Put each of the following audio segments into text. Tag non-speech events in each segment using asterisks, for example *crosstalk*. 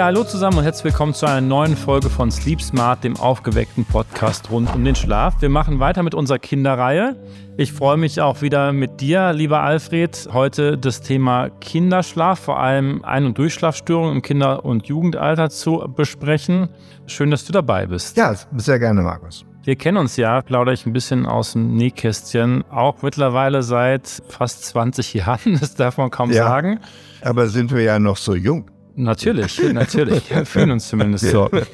Ja, hallo zusammen und herzlich willkommen zu einer neuen Folge von Sleep Smart, dem aufgeweckten Podcast rund um den Schlaf. Wir machen weiter mit unserer Kinderreihe. Ich freue mich auch wieder mit dir, lieber Alfred, heute das Thema Kinderschlaf, vor allem Ein- und Durchschlafstörungen im Kinder- und Jugendalter zu besprechen. Schön, dass du dabei bist. Ja, sehr gerne, Markus. Wir kennen uns ja, plaudere ich ein bisschen aus dem Nähkästchen, auch mittlerweile seit fast 20 Jahren, *laughs* das darf man kaum ja, sagen. Aber sind wir ja noch so jung. Natürlich, natürlich. *laughs* Wir fühlen uns zumindest so. es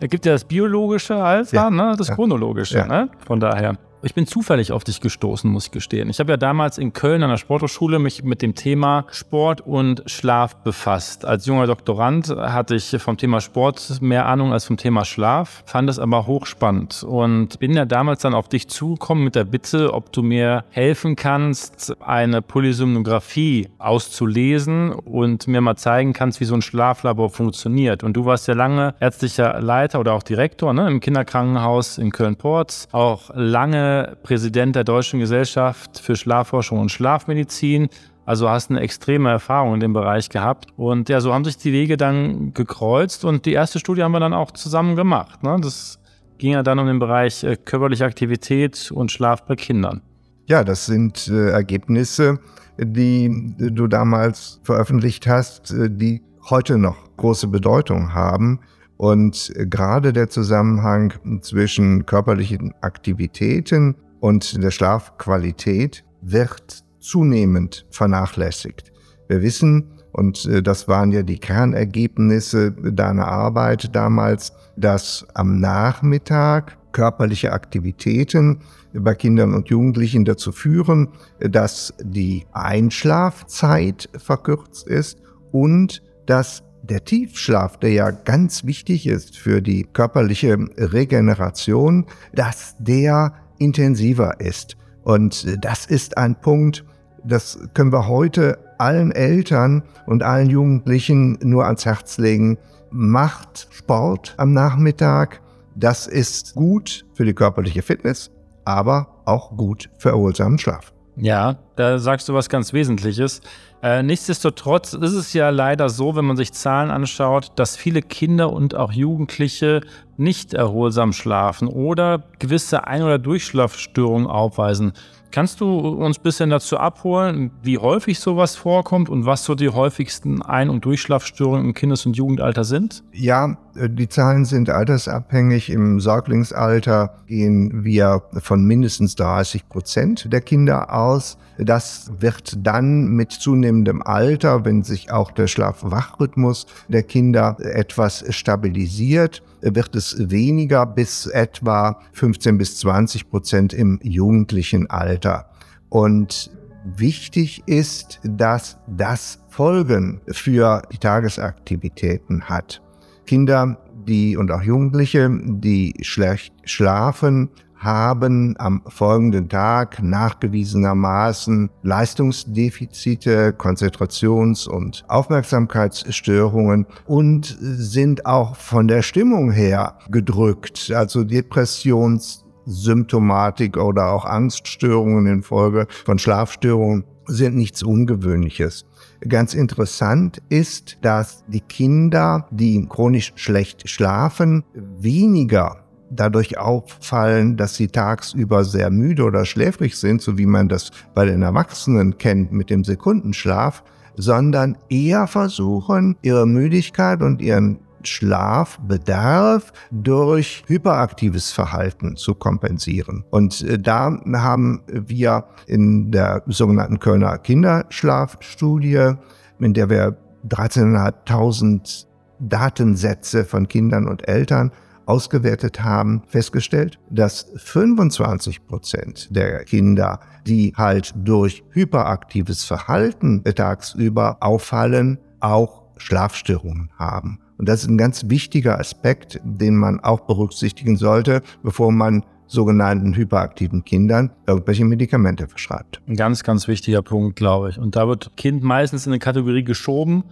*laughs* gibt ja das biologische Alter, ja. ne? das chronologische. Ja. Ne? Von daher. Ich bin zufällig auf dich gestoßen, muss ich gestehen. Ich habe ja damals in Köln an der Sporthochschule mich mit dem Thema Sport und Schlaf befasst. Als junger Doktorand hatte ich vom Thema Sport mehr Ahnung als vom Thema Schlaf, fand es aber hochspannend und bin ja damals dann auf dich zugekommen mit der Bitte, ob du mir helfen kannst, eine Polysomnographie auszulesen und mir mal zeigen kannst, wie so ein Schlaflabor funktioniert. Und du warst ja lange ärztlicher Leiter oder auch Direktor ne, im Kinderkrankenhaus in Köln-Porz, auch lange Präsident der Deutschen Gesellschaft für Schlafforschung und Schlafmedizin. Also hast eine extreme Erfahrung in dem Bereich gehabt. Und ja, so haben sich die Wege dann gekreuzt und die erste Studie haben wir dann auch zusammen gemacht. Ne? Das ging ja dann um den Bereich äh, körperliche Aktivität und Schlaf bei Kindern. Ja, das sind äh, Ergebnisse, die du damals veröffentlicht hast, äh, die heute noch große Bedeutung haben. Und gerade der Zusammenhang zwischen körperlichen Aktivitäten und der Schlafqualität wird zunehmend vernachlässigt. Wir wissen, und äh, das waren ja die Kernergebnisse deiner Arbeit damals, dass am Nachmittag körperliche Aktivitäten bei Kindern und Jugendlichen dazu führen, dass die Einschlafzeit verkürzt ist und dass der Tiefschlaf, der ja ganz wichtig ist für die körperliche Regeneration, dass der intensiver ist. Und das ist ein Punkt, das können wir heute allen Eltern und allen Jugendlichen nur ans Herz legen. Macht Sport am Nachmittag. Das ist gut für die körperliche Fitness, aber auch gut für erholsamen Schlaf. Ja, da sagst du was ganz Wesentliches. Äh, nichtsdestotrotz ist es ja leider so, wenn man sich Zahlen anschaut, dass viele Kinder und auch Jugendliche nicht erholsam schlafen oder gewisse Ein- oder Durchschlafstörungen aufweisen. Kannst du uns ein bisschen dazu abholen, wie häufig sowas vorkommt und was so die häufigsten Ein- und Durchschlafstörungen im Kindes- und Jugendalter sind? Ja, äh, die Zahlen sind altersabhängig. Im Säuglingsalter gehen wir von mindestens 30 Prozent der Kinder aus. Das wird dann mit zunehmendem Alter, wenn sich auch der Schlaf-Wach-Rhythmus der Kinder etwas stabilisiert, wird es weniger bis etwa 15 bis 20 Prozent im jugendlichen Alter. Und wichtig ist, dass das Folgen für die Tagesaktivitäten hat. Kinder, die und auch Jugendliche, die schlecht schlafen, haben am folgenden Tag nachgewiesenermaßen Leistungsdefizite, Konzentrations- und Aufmerksamkeitsstörungen und sind auch von der Stimmung her gedrückt, also Depressionssymptomatik oder auch Angststörungen infolge von Schlafstörungen sind nichts Ungewöhnliches. Ganz interessant ist, dass die Kinder, die chronisch schlecht schlafen, weniger dadurch auffallen, dass sie tagsüber sehr müde oder schläfrig sind, so wie man das bei den Erwachsenen kennt mit dem Sekundenschlaf, sondern eher versuchen, ihre Müdigkeit und ihren Schlafbedarf durch hyperaktives Verhalten zu kompensieren. Und äh, da haben wir in der sogenannten Kölner Kinderschlafstudie, in der wir 13.500 Datensätze von Kindern und Eltern ausgewertet haben, festgestellt, dass 25 Prozent der Kinder, die halt durch hyperaktives Verhalten tagsüber auffallen, auch Schlafstörungen haben. Und das ist ein ganz wichtiger Aspekt, den man auch berücksichtigen sollte, bevor man sogenannten hyperaktiven Kindern irgendwelche Medikamente verschreibt. Ein ganz, ganz wichtiger Punkt, glaube ich. Und da wird Kind meistens in eine Kategorie geschoben,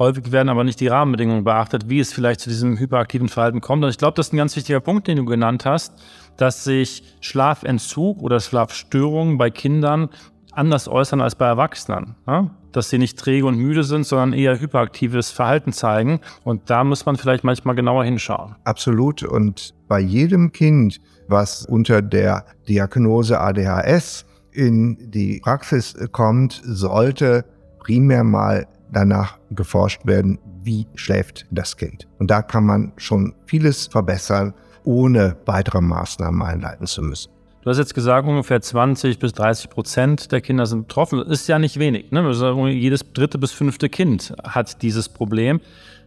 Häufig werden aber nicht die Rahmenbedingungen beachtet, wie es vielleicht zu diesem hyperaktiven Verhalten kommt. Und ich glaube, das ist ein ganz wichtiger Punkt, den du genannt hast, dass sich Schlafentzug oder Schlafstörungen bei Kindern anders äußern als bei Erwachsenen. Ja? Dass sie nicht träge und müde sind, sondern eher hyperaktives Verhalten zeigen. Und da muss man vielleicht manchmal genauer hinschauen. Absolut. Und bei jedem Kind, was unter der Diagnose ADHS in die Praxis kommt, sollte primär mal danach geforscht werden, wie schläft das Kind. Und da kann man schon vieles verbessern, ohne weitere Maßnahmen einleiten zu müssen. Du hast jetzt gesagt, ungefähr 20 bis 30 Prozent der Kinder sind betroffen. Das ist ja nicht wenig. Ne? Also jedes dritte bis fünfte Kind hat dieses Problem.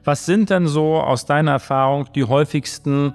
Was sind denn so aus deiner Erfahrung die häufigsten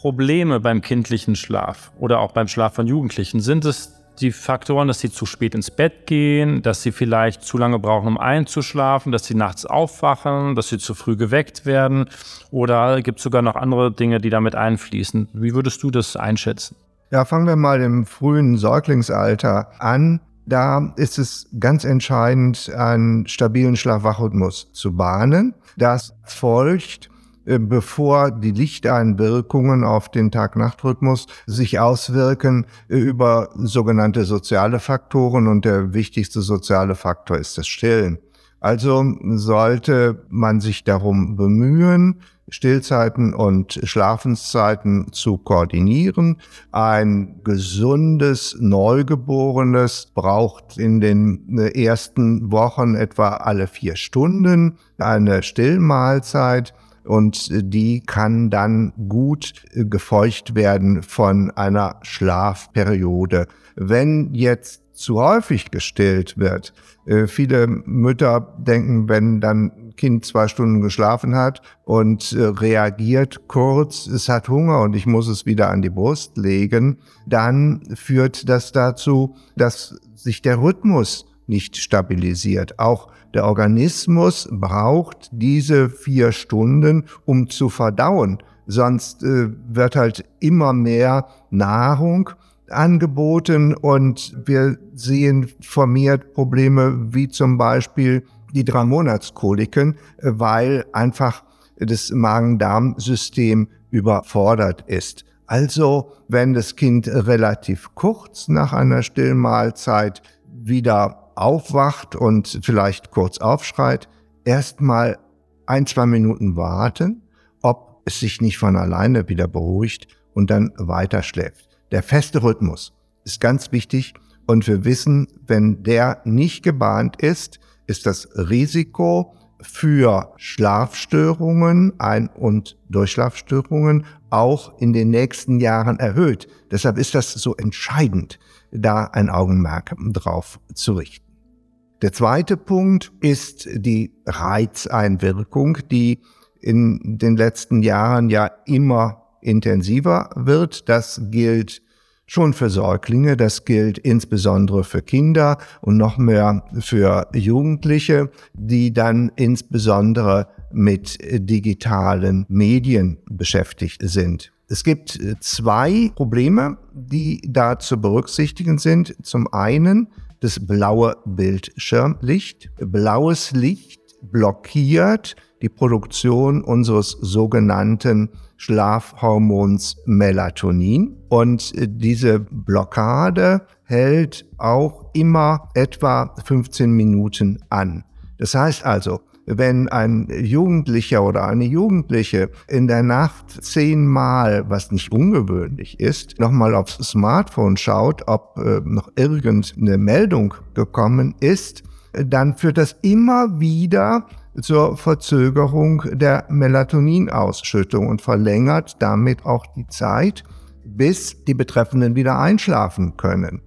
Probleme beim kindlichen Schlaf oder auch beim Schlaf von Jugendlichen? Sind es die Faktoren, dass sie zu spät ins Bett gehen, dass sie vielleicht zu lange brauchen, um einzuschlafen, dass sie nachts aufwachen, dass sie zu früh geweckt werden oder gibt es sogar noch andere Dinge, die damit einfließen? Wie würdest du das einschätzen? Ja, fangen wir mal im frühen Säuglingsalter an. Da ist es ganz entscheidend, einen stabilen Schlafwachrhythmus zu bahnen. Das folgt bevor die Lichteinwirkungen auf den Tag-Nacht-Rhythmus sich auswirken äh, über sogenannte soziale Faktoren und der wichtigste soziale Faktor ist das Stillen. Also sollte man sich darum bemühen, Stillzeiten und Schlafenszeiten zu koordinieren. Ein gesundes Neugeborenes braucht in den ersten Wochen etwa alle vier Stunden eine Stillmahlzeit und die kann dann gut gefeucht werden von einer Schlafperiode. Wenn jetzt zu häufig gestillt wird. Äh, viele Mütter denken, wenn dann Kind zwei Stunden geschlafen hat und äh, reagiert kurz, es hat Hunger und ich muss es wieder an die Brust legen, dann führt das dazu, dass sich der Rhythmus nicht stabilisiert. Auch der Organismus braucht diese vier Stunden, um zu verdauen. Sonst äh, wird halt immer mehr Nahrung angeboten und wir sehen vermehrt Probleme wie zum Beispiel die Dreimonatskoliken, weil einfach das Magen-Darm-System überfordert ist. Also, wenn das Kind relativ kurz nach einer Stillmahlzeit wieder aufwacht und vielleicht kurz aufschreit, erstmal ein, zwei Minuten warten, ob es sich nicht von alleine wieder beruhigt und dann weiter schläft. Der feste Rhythmus ist ganz wichtig und wir wissen, wenn der nicht gebahnt ist, ist das Risiko für Schlafstörungen, Ein- und Durchschlafstörungen auch in den nächsten Jahren erhöht. Deshalb ist das so entscheidend, da ein Augenmerk drauf zu richten. Der zweite Punkt ist die Reizeinwirkung, die in den letzten Jahren ja immer intensiver wird. Das gilt schon für Säuglinge, das gilt insbesondere für Kinder und noch mehr für Jugendliche, die dann insbesondere mit digitalen Medien beschäftigt sind. Es gibt zwei Probleme, die da zu berücksichtigen sind. Zum einen das blaue Bildschirmlicht. Blaues Licht blockiert die Produktion unseres sogenannten Schlafhormons Melatonin. Und diese Blockade hält auch immer etwa 15 Minuten an. Das heißt also, wenn ein Jugendlicher oder eine Jugendliche in der Nacht zehnmal, was nicht ungewöhnlich ist, nochmal aufs Smartphone schaut, ob äh, noch irgendeine Meldung gekommen ist, dann führt das immer wieder zur Verzögerung der Melatoninausschüttung und verlängert damit auch die Zeit, bis die Betreffenden wieder einschlafen können.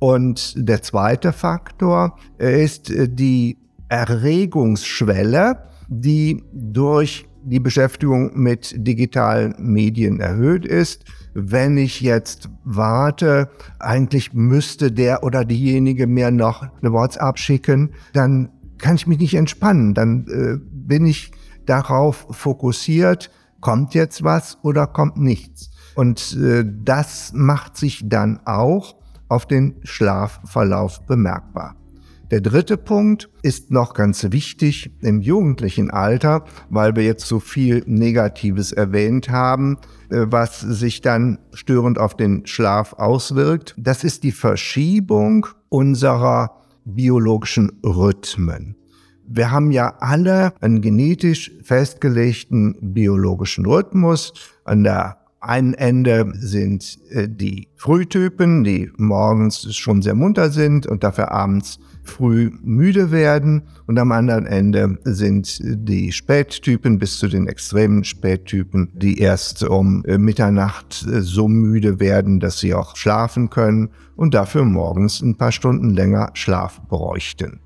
Und der zweite Faktor ist die Erregungsschwelle, die durch die Beschäftigung mit digitalen Medien erhöht ist. Wenn ich jetzt warte, eigentlich müsste der oder diejenige mir noch eine WhatsApp schicken, dann kann ich mich nicht entspannen. Dann äh, bin ich darauf fokussiert, kommt jetzt was oder kommt nichts. Und äh, das macht sich dann auch auf den Schlafverlauf bemerkbar. Der dritte Punkt ist noch ganz wichtig im jugendlichen Alter, weil wir jetzt so viel Negatives erwähnt haben, äh, was sich dann störend auf den Schlaf auswirkt. Das ist die Verschiebung unserer biologischen Rhythmen. Wir haben ja alle einen genetisch festgelegten biologischen Rhythmus. An der einen Ende sind äh, die Frühtypen, die morgens schon sehr munter sind und dafür abends früh müde werden. Und am anderen Ende sind die Spättypen bis zu den extremen Spättypen, die erst um äh, Mitternacht äh, so müde werden, dass sie auch schlafen können und dafür morgens ein paar Stunden länger Schlaf bräuchten.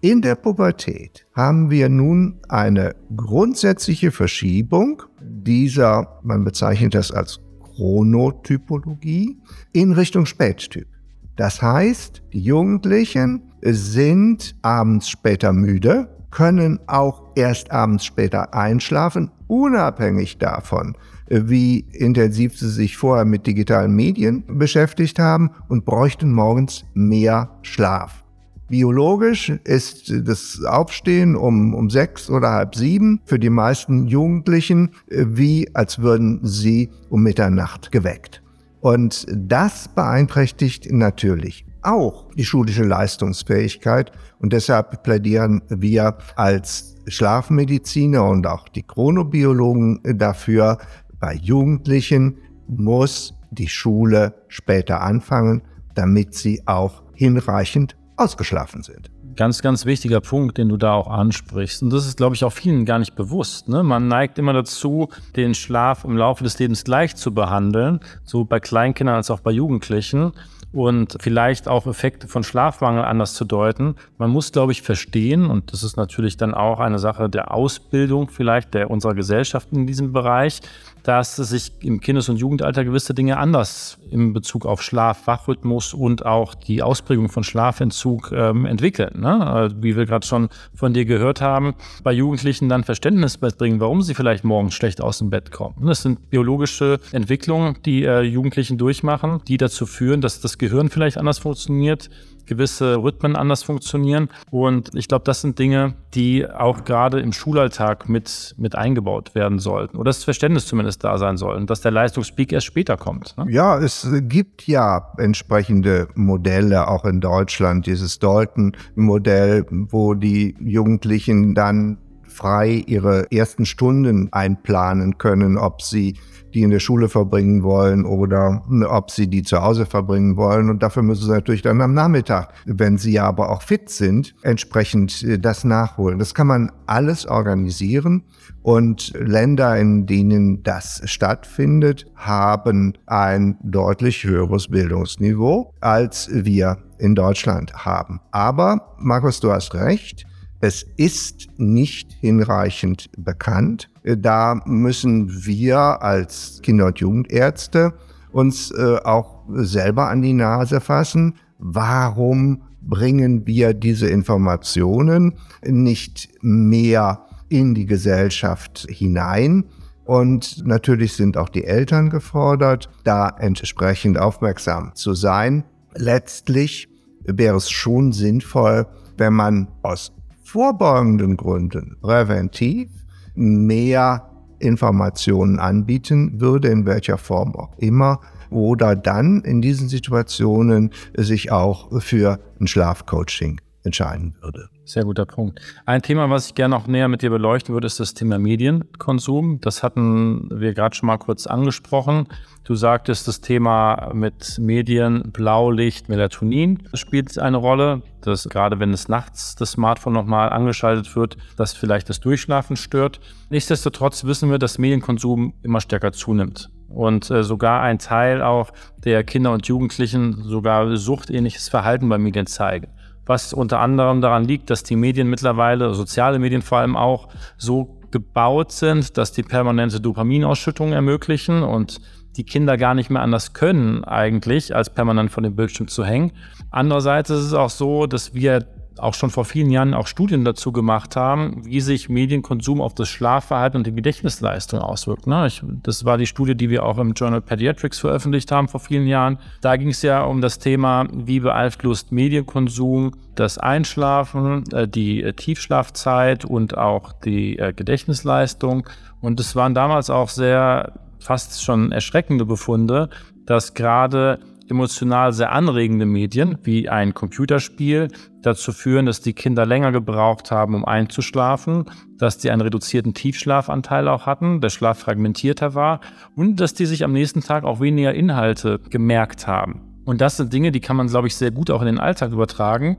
In der Pubertät haben wir nun eine grundsätzliche Verschiebung dieser, man bezeichnet das als Chronotypologie, in Richtung Spättyp. Das heißt, die Jugendlichen sind abends später müde, können auch erst abends später einschlafen, unabhängig davon, wie intensiv sie sich vorher mit digitalen Medien beschäftigt haben und bräuchten morgens mehr Schlaf. Biologisch ist das Aufstehen um, um sechs oder halb sieben für die meisten Jugendlichen wie als würden sie um Mitternacht geweckt. Und das beeinträchtigt natürlich auch die schulische Leistungsfähigkeit. Und deshalb plädieren wir als Schlafmediziner und auch die Chronobiologen dafür, bei Jugendlichen muss die Schule später anfangen, damit sie auch hinreichend ausgeschlafen sind. Ganz, ganz wichtiger Punkt, den du da auch ansprichst. Und das ist, glaube ich, auch vielen gar nicht bewusst. Ne? Man neigt immer dazu, den Schlaf im Laufe des Lebens gleich zu behandeln, so bei Kleinkindern als auch bei Jugendlichen und vielleicht auch Effekte von Schlafmangel anders zu deuten. Man muss, glaube ich, verstehen, und das ist natürlich dann auch eine Sache der Ausbildung vielleicht der unserer Gesellschaft in diesem Bereich, dass sich im Kindes- und Jugendalter gewisse Dinge anders in Bezug auf Schlaf, Wachrhythmus und auch die Ausprägung von Schlafentzug ähm, entwickeln. Ne? Also, wie wir gerade schon von dir gehört haben, bei Jugendlichen dann Verständnis bringen, warum sie vielleicht morgens schlecht aus dem Bett kommen. Das sind biologische Entwicklungen, die äh, Jugendlichen durchmachen, die dazu führen, dass das Gehirn vielleicht anders funktioniert, gewisse Rhythmen anders funktionieren. Und ich glaube, das sind Dinge, die auch gerade im Schulalltag mit, mit eingebaut werden sollten. Oder das Verständnis zumindest da sein soll. dass der Leistungspeak erst später kommt. Ne? Ja, es gibt ja entsprechende Modelle, auch in Deutschland, dieses Dalton-Modell, wo die Jugendlichen dann frei ihre ersten Stunden einplanen können, ob sie die in der Schule verbringen wollen oder ob sie die zu Hause verbringen wollen. Und dafür müssen sie natürlich dann am Nachmittag, wenn sie aber auch fit sind, entsprechend äh, das nachholen. Das kann man alles organisieren. Und Länder, in denen das stattfindet, haben ein deutlich höheres Bildungsniveau, als wir in Deutschland haben. Aber, Markus, du hast recht, es ist nicht hinreichend bekannt. Da müssen wir als Kinder- und Jugendärzte uns äh, auch selber an die Nase fassen. Warum bringen wir diese Informationen nicht mehr in die Gesellschaft hinein? Und natürlich sind auch die Eltern gefordert, da entsprechend aufmerksam zu sein. Letztlich wäre es schon sinnvoll, wenn man aus vorbeugenden Gründen präventiv mehr Informationen anbieten würde, in welcher Form auch immer, oder dann in diesen Situationen sich auch für ein Schlafcoaching entscheiden würde. Sehr guter Punkt. Ein Thema, was ich gerne noch näher mit dir beleuchten würde, ist das Thema Medienkonsum. Das hatten wir gerade schon mal kurz angesprochen. Du sagtest, das Thema mit Medien, Blaulicht, Melatonin spielt eine Rolle. Dass gerade wenn es nachts das Smartphone nochmal angeschaltet wird, das vielleicht das Durchschlafen stört. Nichtsdestotrotz wissen wir, dass Medienkonsum immer stärker zunimmt und äh, sogar ein Teil auch der Kinder und Jugendlichen sogar suchtähnliches Verhalten bei Medien zeigen was unter anderem daran liegt, dass die Medien mittlerweile, soziale Medien vor allem auch, so gebaut sind, dass die permanente Dopaminausschüttung ermöglichen und die Kinder gar nicht mehr anders können eigentlich, als permanent vor dem Bildschirm zu hängen. Andererseits ist es auch so, dass wir auch schon vor vielen Jahren auch Studien dazu gemacht haben, wie sich Medienkonsum auf das Schlafverhalten und die Gedächtnisleistung auswirkt. Ne? Ich, das war die Studie, die wir auch im Journal Pediatrics veröffentlicht haben vor vielen Jahren. Da ging es ja um das Thema, wie beeinflusst Medienkonsum das Einschlafen, äh, die äh, Tiefschlafzeit und auch die äh, Gedächtnisleistung. Und es waren damals auch sehr fast schon erschreckende Befunde, dass gerade emotional sehr anregende Medien wie ein Computerspiel dazu führen, dass die Kinder länger gebraucht haben, um einzuschlafen, dass die einen reduzierten Tiefschlafanteil auch hatten, der Schlaf fragmentierter war und dass die sich am nächsten Tag auch weniger Inhalte gemerkt haben. Und das sind Dinge, die kann man, glaube ich, sehr gut auch in den Alltag übertragen.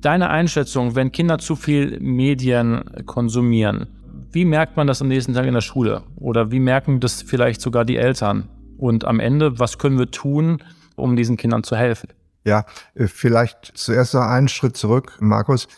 Deine Einschätzung, wenn Kinder zu viel Medien konsumieren, wie merkt man das am nächsten Tag in der Schule? Oder wie merken das vielleicht sogar die Eltern? Und am Ende, was können wir tun, um diesen Kindern zu helfen? Ja, äh, vielleicht zuerst noch einen Schritt zurück, Markus.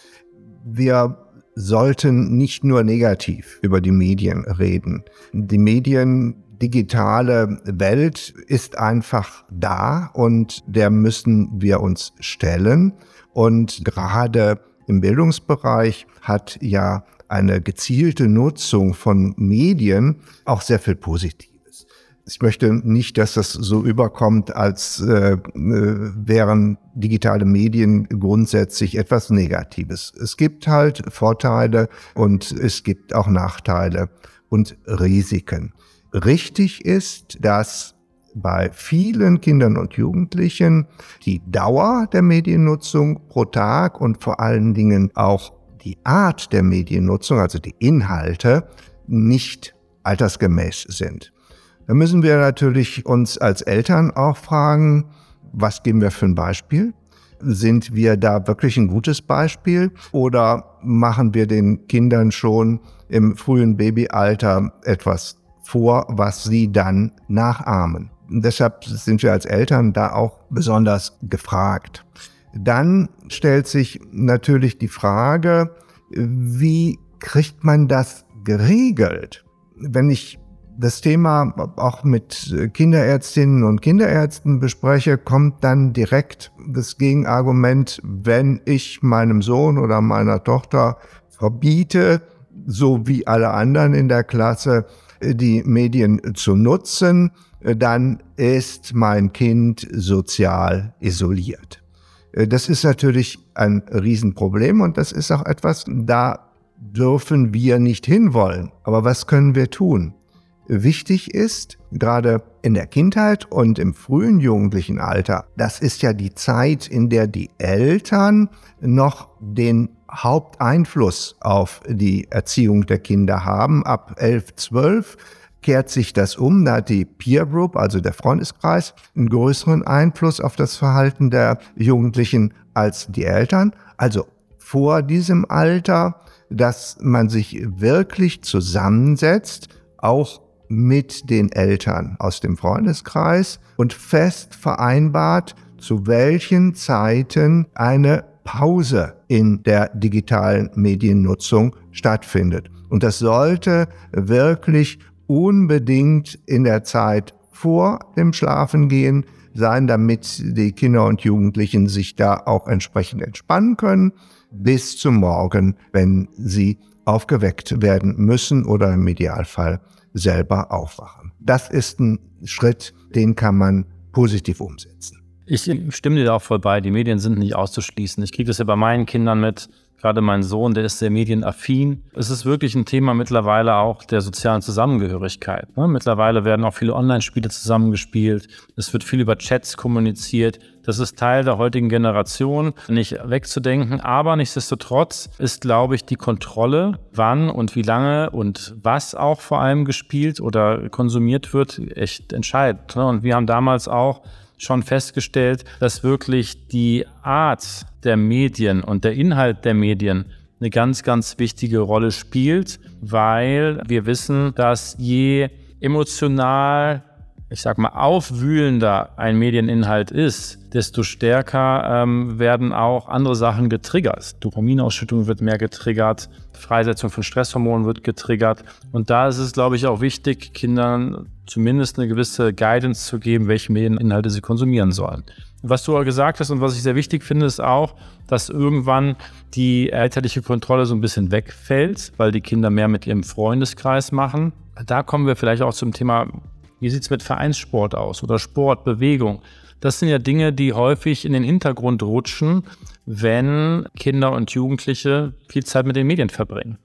Wir sollten nicht nur negativ über die Medien reden. Die Medien digitale Welt ist einfach da und der müssen wir uns stellen. Und gerade im Bildungsbereich hat ja eine gezielte Nutzung von Medien auch sehr viel Positives. Ich möchte nicht, dass das so überkommt, als äh, äh wären digitale Medien grundsätzlich etwas Negatives. Es gibt halt Vorteile und es gibt auch Nachteile und Risiken. Richtig ist, dass bei vielen Kindern und Jugendlichen die Dauer der Mediennutzung pro Tag und vor allen Dingen auch die Art der Mediennutzung, also die Inhalte, nicht altersgemäß sind. Da müssen wir natürlich uns als Eltern auch fragen, was geben wir für ein Beispiel? Sind wir da wirklich ein gutes Beispiel oder machen wir den Kindern schon im frühen Babyalter etwas vor, was sie dann nachahmen? Und deshalb sind wir als Eltern da auch besonders gefragt. Dann stellt sich natürlich die Frage, wie kriegt man das geregelt? Wenn ich das Thema auch mit Kinderärztinnen und Kinderärzten bespreche, kommt dann direkt das Gegenargument, wenn ich meinem Sohn oder meiner Tochter verbiete, so wie alle anderen in der Klasse, die Medien zu nutzen, dann ist mein Kind sozial isoliert. Äh, das ist natürlich ein Riesenproblem und das ist auch etwas, da dürfen wir nicht hinwollen. Aber was können wir tun? Wichtig ist, gerade in der Kindheit und im frühen jugendlichen Alter, das ist ja die Zeit, in der die Eltern noch den Haupteinfluss auf die Erziehung der Kinder haben. Ab 11, 12 kehrt sich das um. Da hat die Peer Group, also der Freundeskreis, einen größeren Einfluss auf das Verhalten der Jugendlichen als die Eltern. Also vor diesem Alter, dass man sich wirklich zusammensetzt, auch mit den Eltern aus dem Freundeskreis und fest vereinbart, zu welchen Zeiten eine Pause in der digitalen Mediennutzung stattfindet. Und das sollte wirklich unbedingt in der Zeit vor dem Schlafengehen sein, damit die Kinder und Jugendlichen sich da auch entsprechend entspannen können, bis zum Morgen, wenn sie aufgeweckt werden müssen oder im Idealfall selber aufwachen. Das ist ein Schritt, den kann man positiv umsetzen. Ich stimme dir da auch voll bei. Die Medien sind nicht auszuschließen. Ich kriege das ja bei meinen Kindern mit. Gerade mein Sohn, der ist sehr medienaffin. Es ist wirklich ein Thema mittlerweile auch der sozialen Zusammengehörigkeit. Ne? Mittlerweile werden auch viele Online-Spiele zusammengespielt. Es wird viel über Chats kommuniziert. Das ist Teil der heutigen Generation, nicht wegzudenken. Aber nichtsdestotrotz ist, glaube ich, die Kontrolle, wann und wie lange und was auch vor allem gespielt oder konsumiert wird, echt entscheidend. Und wir haben damals auch schon festgestellt, dass wirklich die Art der Medien und der Inhalt der Medien eine ganz, ganz wichtige Rolle spielt, weil wir wissen, dass je emotional, ich sag mal, aufwühlender ein Medieninhalt ist, desto stärker ähm, werden auch andere Sachen getriggert. Dopaminausschüttung wird mehr getriggert, Freisetzung von Stresshormonen wird getriggert. Und da ist es, glaube ich, auch wichtig, Kindern zumindest eine gewisse Guidance zu geben, welche Medieninhalte sie konsumieren sollen. Was du gesagt hast und was ich sehr wichtig finde, ist auch, dass irgendwann die elterliche Kontrolle so ein bisschen wegfällt, weil die Kinder mehr mit ihrem Freundeskreis machen. Da kommen wir vielleicht auch zum Thema, wie sieht es mit Vereinssport aus oder Sport, Bewegung. Das sind ja Dinge, die häufig in den Hintergrund rutschen, wenn Kinder und Jugendliche viel Zeit mit den Medien verbringen.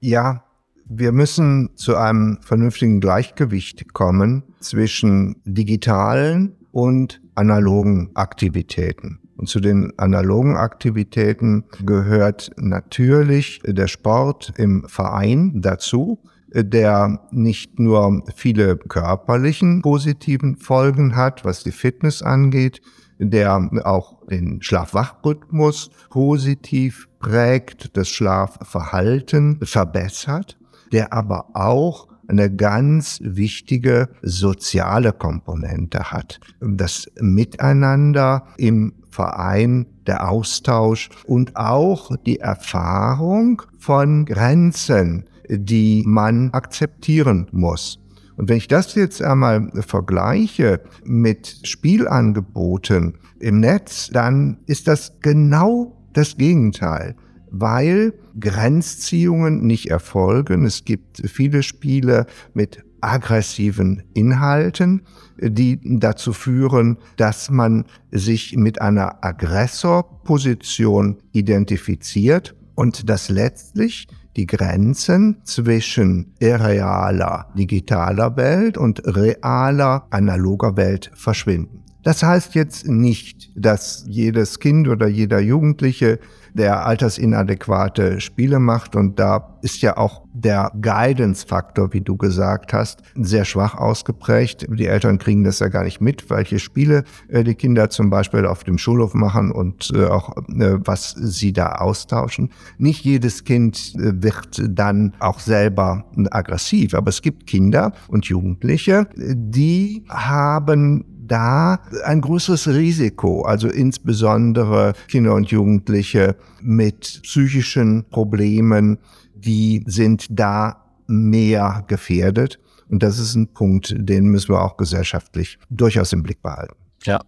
Ja, wir müssen zu einem vernünftigen Gleichgewicht kommen zwischen digitalen und analogen Aktivitäten. Und zu den analogen Aktivitäten gehört natürlich der Sport im Verein dazu, der nicht nur viele körperlichen positiven Folgen hat, was die Fitness angeht, der auch den Schlafwachrhythmus positiv prägt, das Schlafverhalten verbessert, der aber auch eine ganz wichtige soziale Komponente hat. Das Miteinander im Verein, der Austausch und auch die Erfahrung von Grenzen, die man akzeptieren muss. Und wenn ich das jetzt einmal vergleiche mit Spielangeboten im Netz, dann ist das genau das Gegenteil weil Grenzziehungen nicht erfolgen. Es gibt viele Spiele mit aggressiven Inhalten, die dazu führen, dass man sich mit einer Aggressorposition identifiziert und dass letztlich die Grenzen zwischen irrealer digitaler Welt und realer analoger Welt verschwinden. Das heißt jetzt nicht, dass jedes Kind oder jeder Jugendliche der altersinadäquate Spiele macht. Und da ist ja auch der Guidance-Faktor, wie du gesagt hast, sehr schwach ausgeprägt. Die Eltern kriegen das ja gar nicht mit, welche Spiele äh, die Kinder zum Beispiel auf dem Schulhof machen und äh, auch äh, was sie da austauschen. Nicht jedes Kind wird dann auch selber aggressiv, aber es gibt Kinder und Jugendliche, die haben da ein größeres Risiko, also insbesondere Kinder und Jugendliche mit psychischen Problemen, die sind da mehr gefährdet. Und das ist ein Punkt, den müssen wir auch gesellschaftlich durchaus im Blick behalten. Ja,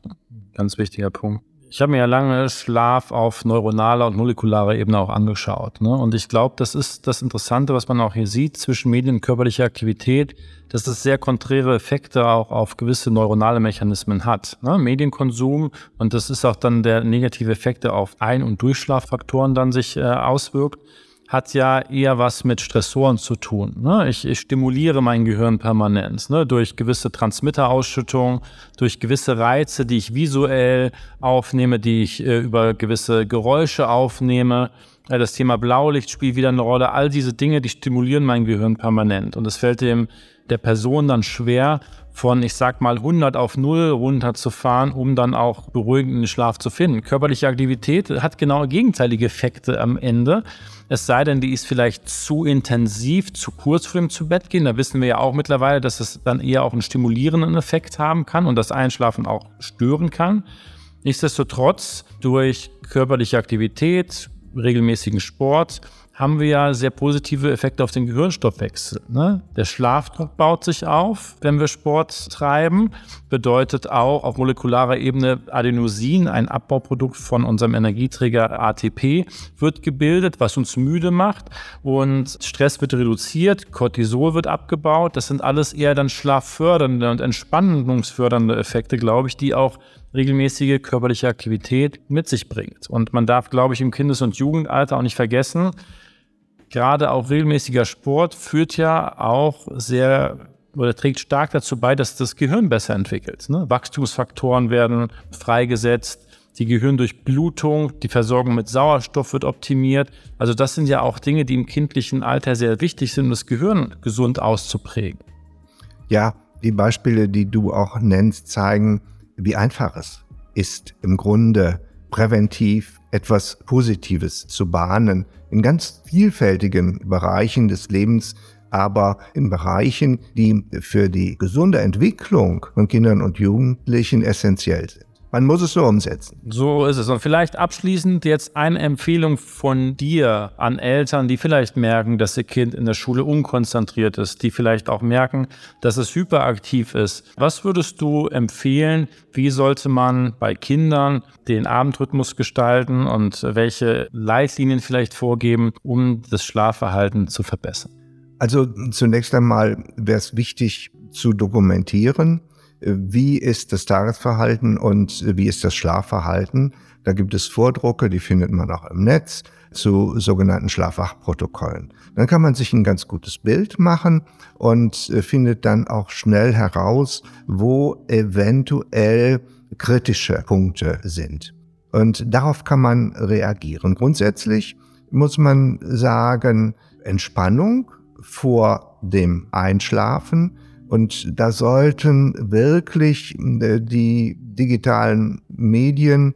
ganz wichtiger Punkt. Ich habe mir ja lange Schlaf auf neuronaler und molekularer Ebene auch angeschaut. Ne? Und ich glaube, das ist das Interessante, was man auch hier sieht zwischen Medien und körperlicher Aktivität, dass es sehr konträre Effekte auch auf gewisse neuronale Mechanismen hat. Ne? Medienkonsum und das ist auch dann der negative Effekte auf Ein- und Durchschlaffaktoren dann sich äh, auswirkt hat ja eher was mit Stressoren zu tun. Ne? Ich, ich, stimuliere mein Gehirn permanent ne? durch gewisse Transmitterausschüttung, durch gewisse Reize, die ich visuell aufnehme, die ich äh, über gewisse Geräusche aufnehme. Äh, das Thema Blaulicht spielt wieder eine Rolle. All diese Dinge, die stimulieren mein Gehirn permanent. Und es fällt dem der Person dann schwer, von, ich sag mal, 100 auf 0 runterzufahren, um dann auch beruhigenden Schlaf zu finden. Körperliche Aktivität hat genau gegenteilige Effekte am Ende. Es sei denn, die ist vielleicht zu intensiv, zu kurz vor dem zu Bett gehen. Da wissen wir ja auch mittlerweile, dass es dann eher auch einen stimulierenden Effekt haben kann und das Einschlafen auch stören kann. Nichtsdestotrotz durch körperliche Aktivität, regelmäßigen Sport, haben wir ja sehr positive Effekte auf den Gehirnstoffwechsel. Ne? Der Schlafdruck baut sich auf, wenn wir Sport treiben. Bedeutet auch auf molekularer Ebene Adenosin, ein Abbauprodukt von unserem Energieträger ATP, wird gebildet, was uns müde macht. Und Stress wird reduziert, Cortisol wird abgebaut. Das sind alles eher dann schlaffördernde und entspannungsfördernde Effekte, glaube ich, die auch regelmäßige körperliche Aktivität mit sich bringt. Und man darf, glaube ich, im Kindes- und Jugendalter auch nicht vergessen, gerade auch regelmäßiger Sport führt ja auch sehr oder trägt stark dazu bei, dass das Gehirn besser entwickelt. Ne? Wachstumsfaktoren werden freigesetzt, die Gehirndurchblutung, die Versorgung mit Sauerstoff wird optimiert. Also das sind ja auch Dinge, die im kindlichen Alter sehr wichtig sind, um das Gehirn gesund auszuprägen. Ja, die Beispiele, die du auch nennst, zeigen, wie einfach es ist, im Grunde präventiv etwas Positives zu bahnen in ganz vielfältigen Bereichen des Lebens, aber in Bereichen, die für die gesunde Entwicklung von Kindern und Jugendlichen essentiell sind. Man muss es so umsetzen. So ist es. Und vielleicht abschließend jetzt eine Empfehlung von dir an Eltern, die vielleicht merken, dass ihr Kind in der Schule unkonzentriert ist, die vielleicht auch merken, dass es hyperaktiv ist. Was würdest du empfehlen? Wie sollte man bei Kindern den Abendrhythmus gestalten und welche Leitlinien vielleicht vorgeben, um das Schlafverhalten zu verbessern? Also zunächst einmal wäre es wichtig zu dokumentieren, wie ist das Tagesverhalten und wie ist das Schlafverhalten. Da gibt es Vordrucke, die findet man auch im Netz zu sogenannten Schlafwachprotokollen. Dann kann man sich ein ganz gutes Bild machen und äh, findet dann auch schnell heraus, wo eventuell kritische Punkte sind. Und darauf kann man reagieren. Grundsätzlich muss man sagen, Entspannung vor dem Einschlafen. Und da sollten wirklich äh, die digitalen Medien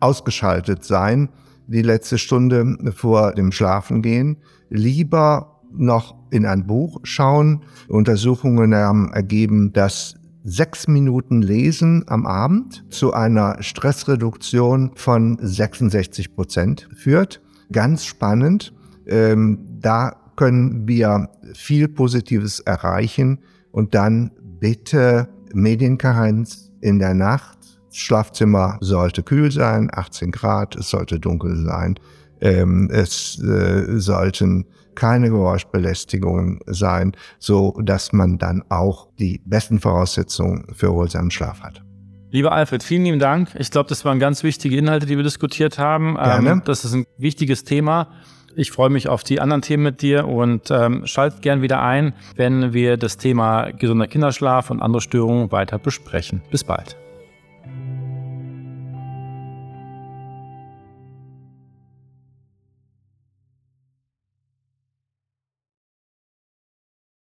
ausgeschaltet sein, die letzte Stunde vor dem Schlafengehen. Lieber noch in ein Buch schauen. Untersuchungen haben ergeben, dass sechs Minuten Lesen am Abend zu einer Stressreduktion von 66 Prozent führt. Ganz spannend. Ähm, da können wir viel Positives erreichen und dann bitte Medienkarenz in der Nacht. Das Schlafzimmer sollte kühl sein, 18 Grad, es sollte dunkel sein. Ähm, es äh, sollten keine Geräuschbelästigungen sein, so dass man dann auch die besten Voraussetzungen für erholsamen Schlaf hat. Lieber Alfred, vielen lieben Dank. Ich glaube, das waren ganz wichtige Inhalte, die wir diskutiert haben. Gerne. Ähm, das ist ein wichtiges Thema. Ich freue mich auf die anderen Themen mit dir und ähm, schalt gern wieder ein, wenn wir das Thema gesunder Kinderschlaf und andere Störungen weiter besprechen. Bis bald.